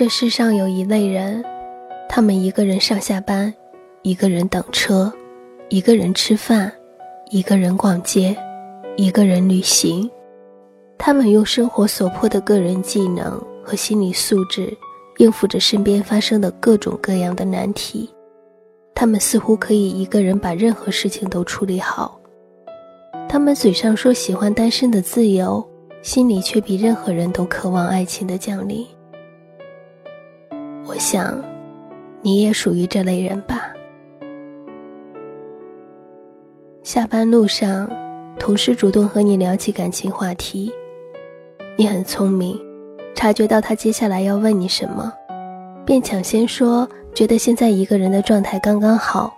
这世上有一类人，他们一个人上下班，一个人等车，一个人吃饭，一个人逛街，一个人旅行。他们用生活所迫的个人技能和心理素质，应付着身边发生的各种各样的难题。他们似乎可以一个人把任何事情都处理好。他们嘴上说喜欢单身的自由，心里却比任何人都渴望爱情的降临。我想，你也属于这类人吧。下班路上，同事主动和你聊起感情话题，你很聪明，察觉到他接下来要问你什么，便抢先说觉得现在一个人的状态刚刚好。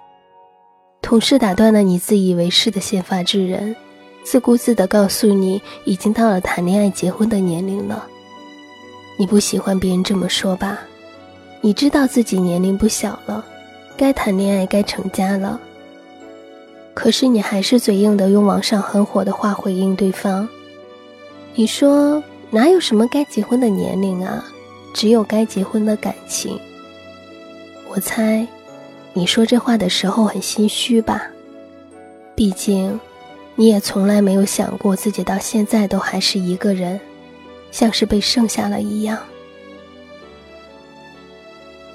同事打断了你自以为是的宪法之人，自顾自地告诉你已经到了谈恋爱结婚的年龄了。你不喜欢别人这么说吧？你知道自己年龄不小了，该谈恋爱、该成家了。可是你还是嘴硬的用网上很火的话回应对方。你说哪有什么该结婚的年龄啊，只有该结婚的感情。我猜，你说这话的时候很心虚吧？毕竟，你也从来没有想过自己到现在都还是一个人，像是被剩下了一样。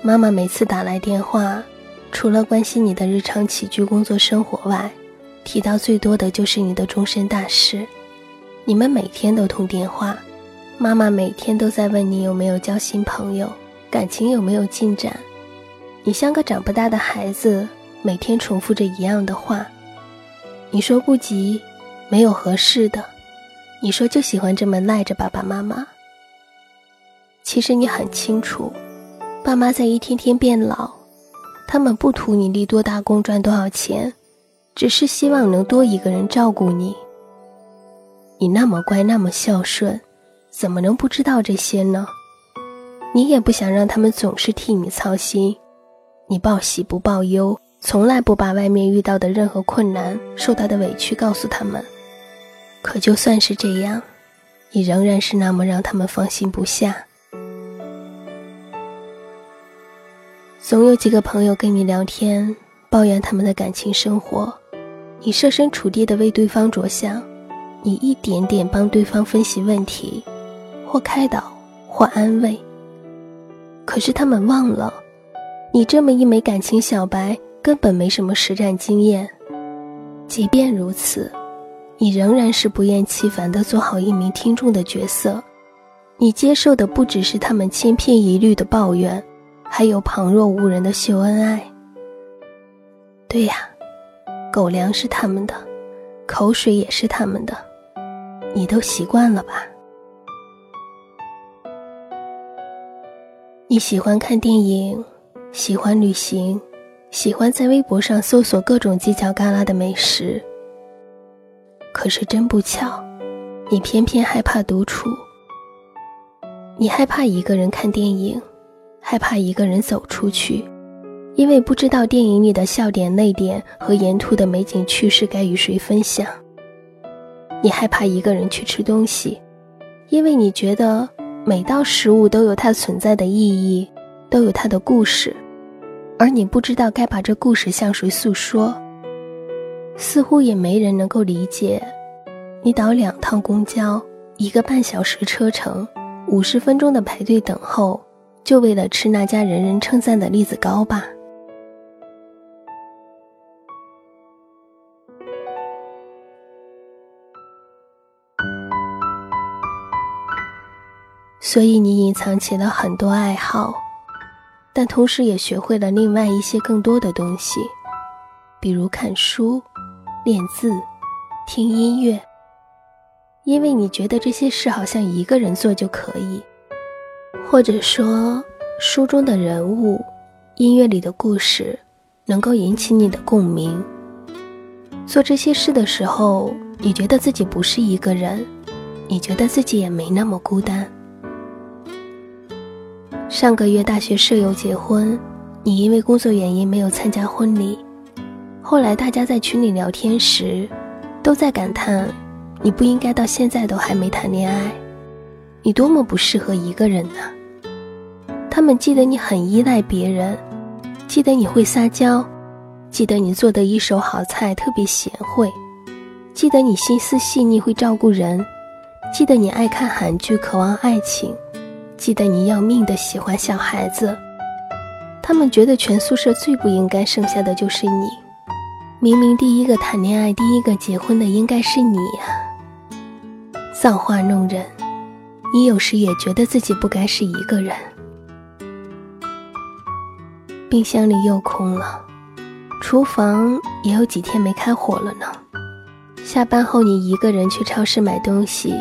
妈妈每次打来电话，除了关心你的日常起居、工作、生活外，提到最多的就是你的终身大事。你们每天都通电话，妈妈每天都在问你有没有交新朋友，感情有没有进展。你像个长不大的孩子，每天重复着一样的话。你说不急，没有合适的。你说就喜欢这么赖着爸爸妈妈。其实你很清楚。爸妈在一天天变老，他们不图你立多大功赚多少钱，只是希望能多一个人照顾你。你那么乖那么孝顺，怎么能不知道这些呢？你也不想让他们总是替你操心，你报喜不报忧，从来不把外面遇到的任何困难、受到的委屈告诉他们。可就算是这样，你仍然是那么让他们放心不下。总有几个朋友跟你聊天，抱怨他们的感情生活，你设身处地的为对方着想，你一点点帮对方分析问题，或开导，或安慰。可是他们忘了，你这么一枚感情小白，根本没什么实战经验。即便如此，你仍然是不厌其烦的做好一名听众的角色，你接受的不只是他们千篇一律的抱怨。还有旁若无人的秀恩爱。对呀，狗粮是他们的，口水也是他们的，你都习惯了吧？你喜欢看电影，喜欢旅行，喜欢在微博上搜索各种犄角旮旯的美食。可是真不巧，你偏偏害怕独处。你害怕一个人看电影。害怕一个人走出去，因为不知道电影里的笑点、泪点和沿途的美景趣事该与谁分享。你害怕一个人去吃东西，因为你觉得每道食物都有它存在的意义，都有它的故事，而你不知道该把这故事向谁诉说。似乎也没人能够理解，你倒两趟公交，一个半小时车程，五十分钟的排队等候。就为了吃那家人人称赞的栗子糕吧。所以你隐藏起了很多爱好，但同时也学会了另外一些更多的东西，比如看书、练字、听音乐。因为你觉得这些事好像一个人做就可以。或者说，书中的人物、音乐里的故事，能够引起你的共鸣。做这些事的时候，你觉得自己不是一个人，你觉得自己也没那么孤单。上个月大学舍友结婚，你因为工作原因没有参加婚礼。后来大家在群里聊天时，都在感叹，你不应该到现在都还没谈恋爱，你多么不适合一个人呢？他们记得你很依赖别人，记得你会撒娇，记得你做的一手好菜特别贤惠，记得你心思细腻会照顾人，记得你爱看韩剧渴望爱情，记得你要命的喜欢小孩子。他们觉得全宿舍最不应该剩下的就是你，明明第一个谈恋爱、第一个结婚的应该是你呀！造化弄人，你有时也觉得自己不该是一个人。冰箱里又空了，厨房也有几天没开火了呢。下班后，你一个人去超市买东西，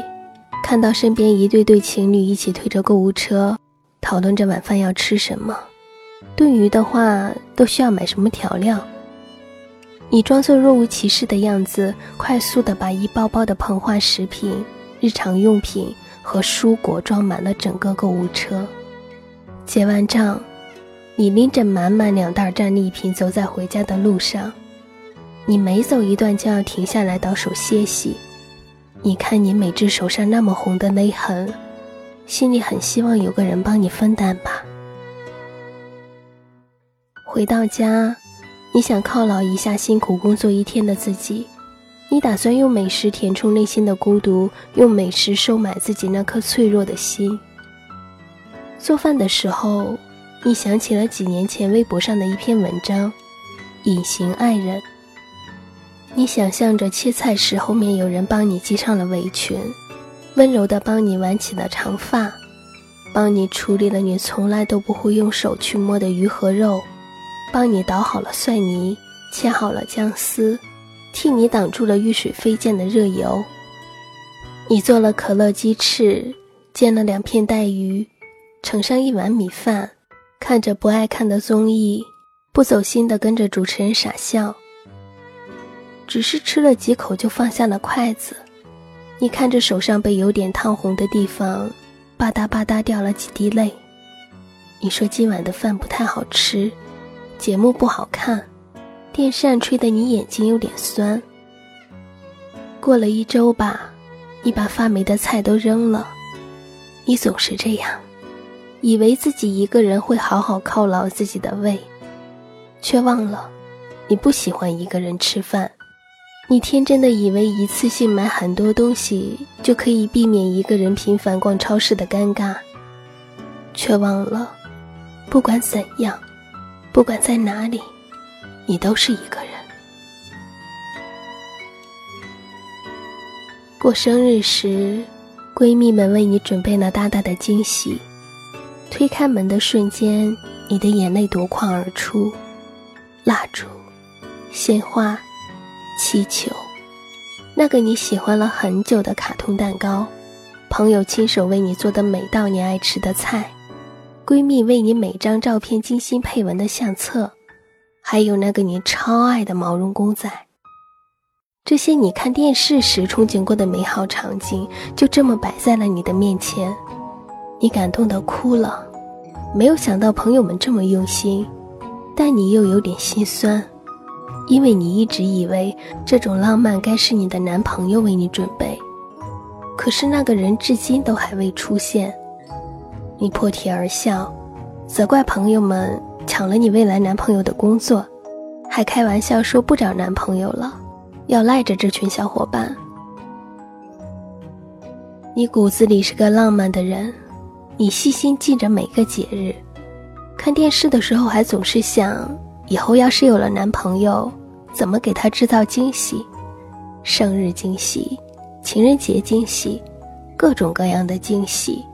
看到身边一对对情侣一起推着购物车，讨论着晚饭要吃什么。炖鱼的话，都需要买什么调料？你装作若无其事的样子，快速的把一包包的膨化食品、日常用品和蔬果装满了整个购物车。结完账，你拎着满满两袋战利品走在回家的路上。你每走一段就要停下来倒手歇息。你看你每只手上那么红的勒痕，心里很希望有个人帮你分担吧。回到家，你想犒劳一下辛苦工作一天的自己，你打算用美食填充内心的孤独，用美食收买自己那颗脆弱的心。做饭的时候，你想起了几年前微博上的一篇文章《隐形爱人》。你想象着切菜时后面有人帮你系上了围裙，温柔地帮你挽起了长发，帮你处理了你从来都不会用手去摸的鱼和肉。帮你捣好了蒜泥，切好了姜丝，替你挡住了遇水飞溅的热油。你做了可乐鸡翅，煎了两片带鱼，盛上一碗米饭，看着不爱看的综艺，不走心的跟着主持人傻笑。只是吃了几口就放下了筷子。你看着手上被有点烫红的地方，吧嗒吧嗒掉了几滴泪。你说今晚的饭不太好吃。节目不好看，电扇吹得你眼睛有点酸。过了一周吧，你把发霉的菜都扔了。你总是这样，以为自己一个人会好好犒劳自己的胃，却忘了，你不喜欢一个人吃饭。你天真的以为一次性买很多东西就可以避免一个人频繁逛超市的尴尬，却忘了，不管怎样。不管在哪里，你都是一个人。过生日时，闺蜜们为你准备了大大的惊喜。推开门的瞬间，你的眼泪夺眶而出。蜡烛、鲜花、气球，那个你喜欢了很久的卡通蛋糕，朋友亲手为你做的每道你爱吃的菜。闺蜜为你每张照片精心配文的相册，还有那个你超爱的毛绒公仔，这些你看电视时憧憬过的美好场景，就这么摆在了你的面前，你感动的哭了。没有想到朋友们这么用心，但你又有点心酸，因为你一直以为这种浪漫该是你的男朋友为你准备，可是那个人至今都还未出现。你破涕而笑，责怪朋友们抢了你未来男朋友的工作，还开玩笑说不找男朋友了，要赖着这群小伙伴。你骨子里是个浪漫的人，你细心记着每个节日，看电视的时候还总是想，以后要是有了男朋友，怎么给他制造惊喜，生日惊喜，情人节惊喜，各种各样的惊喜。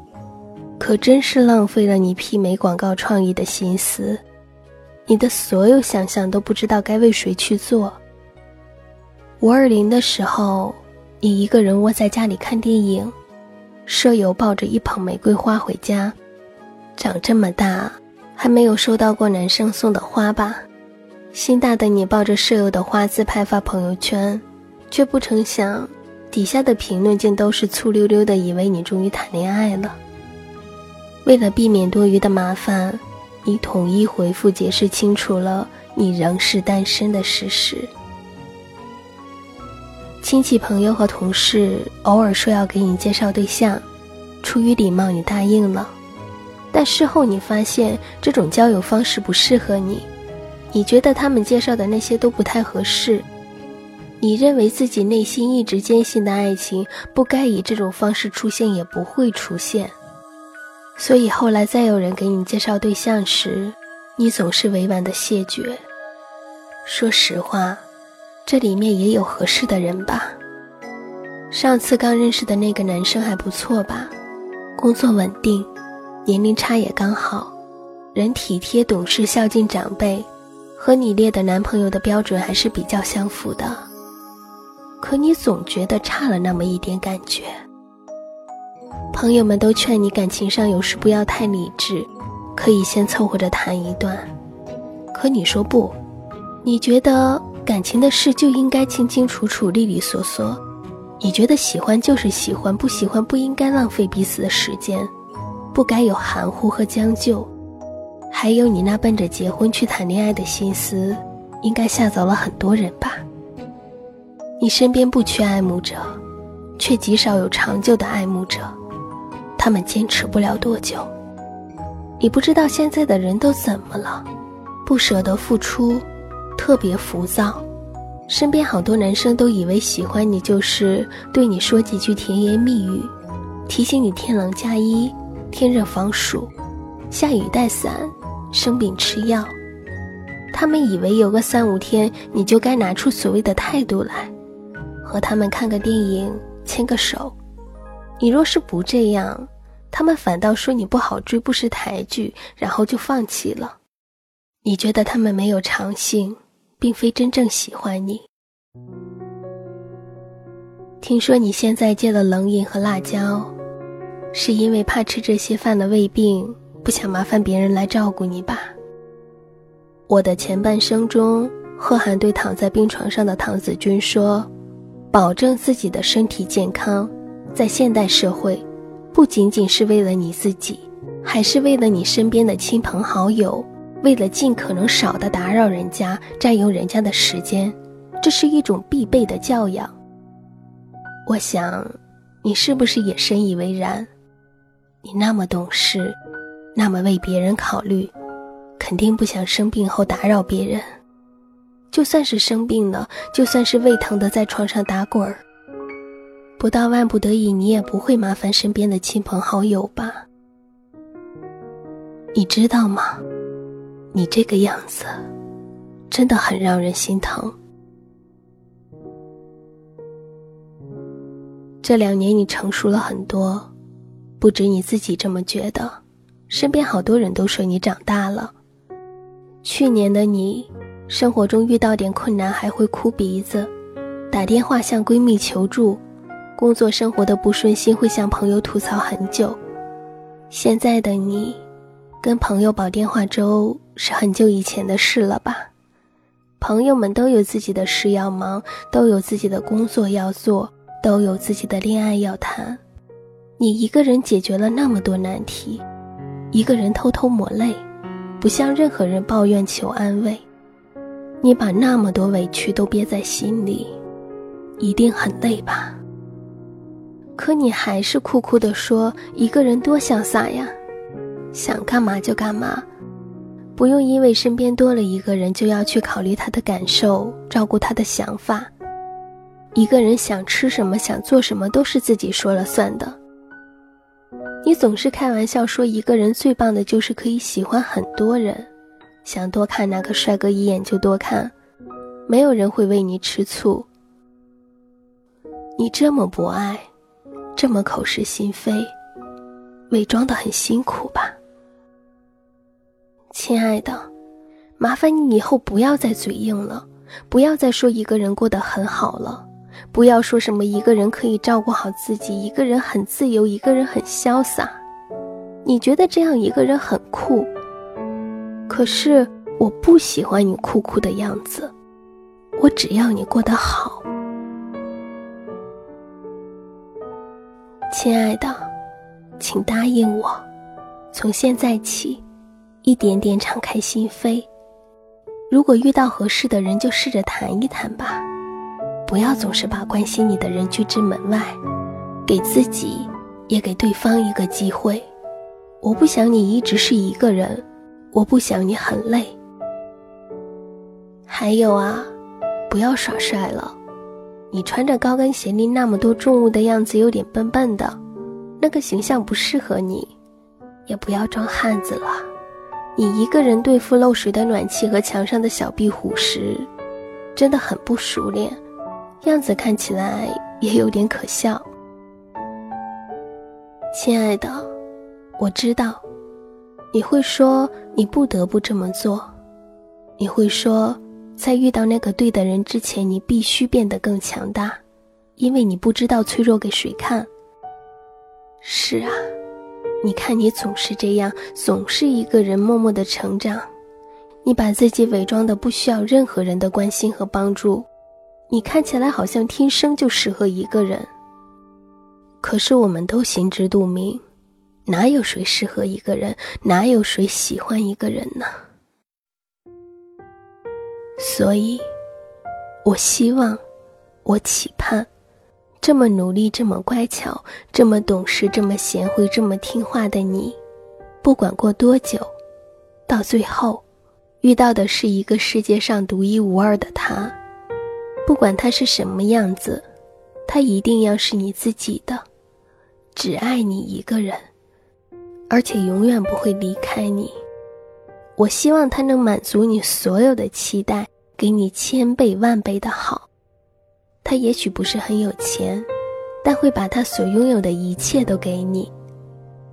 可真是浪费了你媲美广告创意的心思，你的所有想象都不知道该为谁去做。五二零的时候，你一个人窝在家里看电影，舍友抱着一捧玫瑰花回家，长这么大还没有收到过男生送的花吧？心大的你抱着舍友的花自拍发朋友圈，却不成想，底下的评论竟都是粗溜溜的，以为你终于谈恋爱了。为了避免多余的麻烦，你统一回复解释清楚了你仍是单身的事实。亲戚朋友和同事偶尔说要给你介绍对象，出于礼貌你答应了。但事后你发现这种交友方式不适合你，你觉得他们介绍的那些都不太合适，你认为自己内心一直坚信的爱情不该以这种方式出现，也不会出现。所以后来再有人给你介绍对象时，你总是委婉的谢绝。说实话，这里面也有合适的人吧。上次刚认识的那个男生还不错吧，工作稳定。年龄差也刚好，人体贴懂事孝敬长辈，和你列的男朋友的标准还是比较相符的。可你总觉得差了那么一点感觉。朋友们都劝你感情上有时不要太理智，可以先凑合着谈一段。可你说不，你觉得感情的事就应该清清楚楚、利利索索。你觉得喜欢就是喜欢，不喜欢不应该浪费彼此的时间。不该有含糊和将就，还有你那奔着结婚去谈恋爱的心思，应该吓走了很多人吧？你身边不缺爱慕者，却极少有长久的爱慕者，他们坚持不了多久。你不知道现在的人都怎么了，不舍得付出，特别浮躁。身边好多男生都以为喜欢你就是对你说几句甜言蜜语，提醒你天冷加衣。天热防暑，下雨带伞，生病吃药。他们以为有个三五天，你就该拿出所谓的态度来，和他们看个电影，牵个手。你若是不这样，他们反倒说你不好追，不识抬举，然后就放弃了。你觉得他们没有长性，并非真正喜欢你。听说你现在戒了冷饮和辣椒。是因为怕吃这些犯了胃病，不想麻烦别人来照顾你吧？我的前半生中，贺涵对躺在病床上的唐子君说：“保证自己的身体健康，在现代社会，不仅仅是为了你自己，还是为了你身边的亲朋好友，为了尽可能少的打扰人家，占用人家的时间，这是一种必备的教养。”我想，你是不是也深以为然？你那么懂事，那么为别人考虑，肯定不想生病后打扰别人。就算是生病了，就算是胃疼的在床上打滚儿，不到万不得已，你也不会麻烦身边的亲朋好友吧？你知道吗？你这个样子，真的很让人心疼。这两年你成熟了很多。不止你自己这么觉得，身边好多人都说你长大了。去年的你，生活中遇到点困难还会哭鼻子，打电话向闺蜜求助，工作生活的不顺心会向朋友吐槽很久。现在的你，跟朋友煲电话粥是很久以前的事了吧？朋友们都有自己的事要忙，都有自己的工作要做，都有自己的恋爱要谈。你一个人解决了那么多难题，一个人偷偷抹泪，不向任何人抱怨求安慰。你把那么多委屈都憋在心里，一定很累吧？可你还是酷酷地说：“一个人多潇洒呀，想干嘛就干嘛，不用因为身边多了一个人就要去考虑他的感受，照顾他的想法。一个人想吃什么，想做什么，都是自己说了算的。”你总是开玩笑说，一个人最棒的就是可以喜欢很多人，想多看哪个帅哥一眼就多看，没有人会为你吃醋。你这么博爱，这么口是心非，伪装的很辛苦吧？亲爱的，麻烦你以后不要再嘴硬了，不要再说一个人过得很好了。不要说什么一个人可以照顾好自己，一个人很自由，一个人很潇洒。你觉得这样一个人很酷，可是我不喜欢你酷酷的样子。我只要你过得好，亲爱的，请答应我，从现在起，一点点敞开心扉。如果遇到合适的人，就试着谈一谈吧。不要总是把关心你的人拒之门外，给自己也给对方一个机会，我不想你一直是一个人，我不想你很累。还有啊，不要耍帅了，你穿着高跟鞋拎那么多重物的样子有点笨笨的，那个形象不适合你。也不要装汉子了，你一个人对付漏水的暖气和墙上的小壁虎时，真的很不熟练，样子看起来也有点可笑。亲爱的，我知道，你会说你不得不这么做，你会说，在遇到那个对的人之前，你必须变得更强大，因为你不知道脆弱给谁看。是啊，你看你总是这样，总是一个人默默的成长，你把自己伪装的不需要任何人的关心和帮助，你看起来好像天生就适合一个人。可是我们都心知肚明，哪有谁适合一个人，哪有谁喜欢一个人呢？所以，我希望，我期盼，这么努力、这么乖巧、这么懂事、这么贤惠、这么听话的你，不管过多久，到最后，遇到的是一个世界上独一无二的他，不管他是什么样子，他一定要是你自己的。只爱你一个人，而且永远不会离开你。我希望他能满足你所有的期待，给你千倍万倍的好。他也许不是很有钱，但会把他所拥有的一切都给你。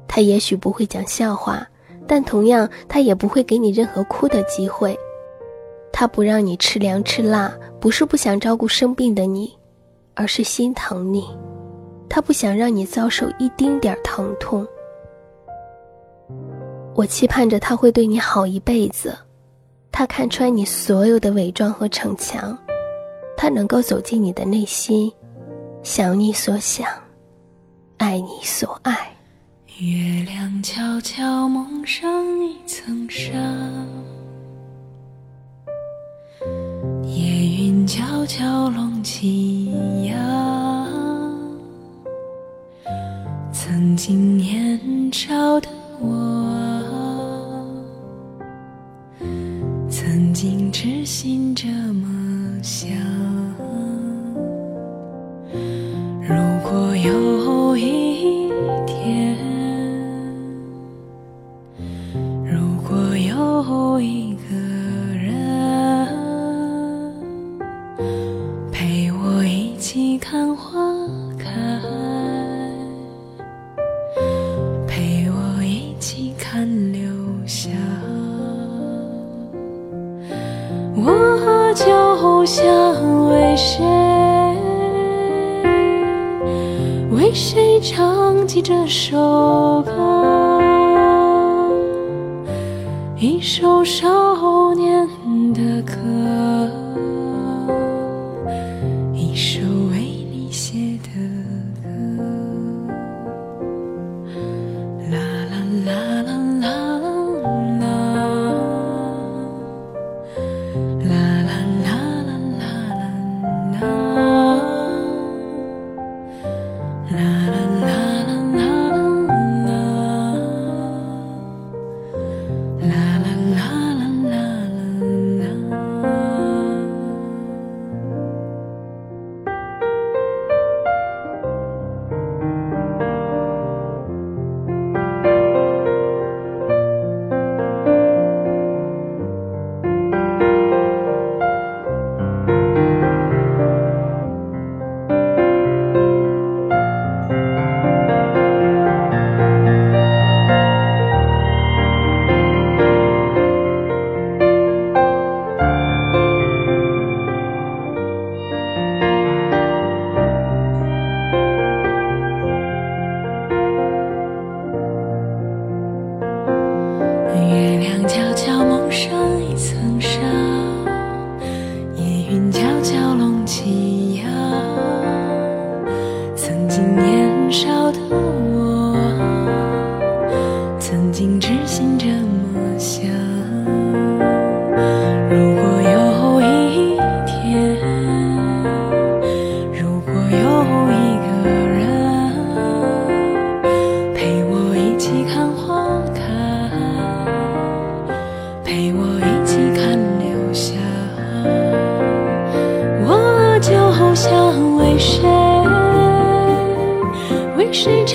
他也许不会讲笑话，但同样他也不会给你任何哭的机会。他不让你吃凉吃辣，不是不想照顾生病的你，而是心疼你。他不想让你遭受一丁点儿疼痛。我期盼着他会对你好一辈子，他看穿你所有的伪装和逞强，他能够走进你的内心，想你所想，爱你所爱。月亮悄悄蒙上一层纱，夜云悄悄拢起呀。曾经年少的我就想为谁，为谁唱起这首歌？一首少年的歌。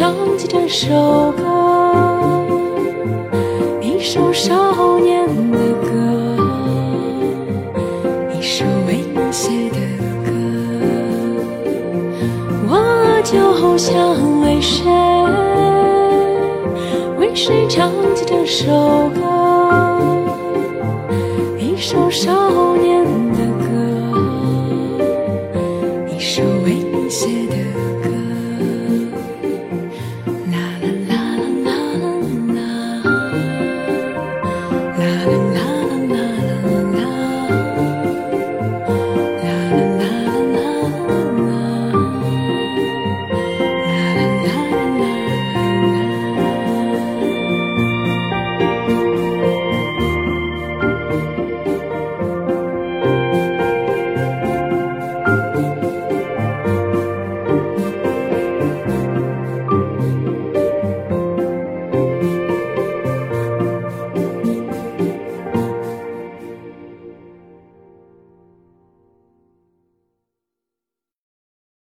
唱起这首歌，一首少年的歌，一首为你写的歌。我就想为谁，为谁唱起这首歌，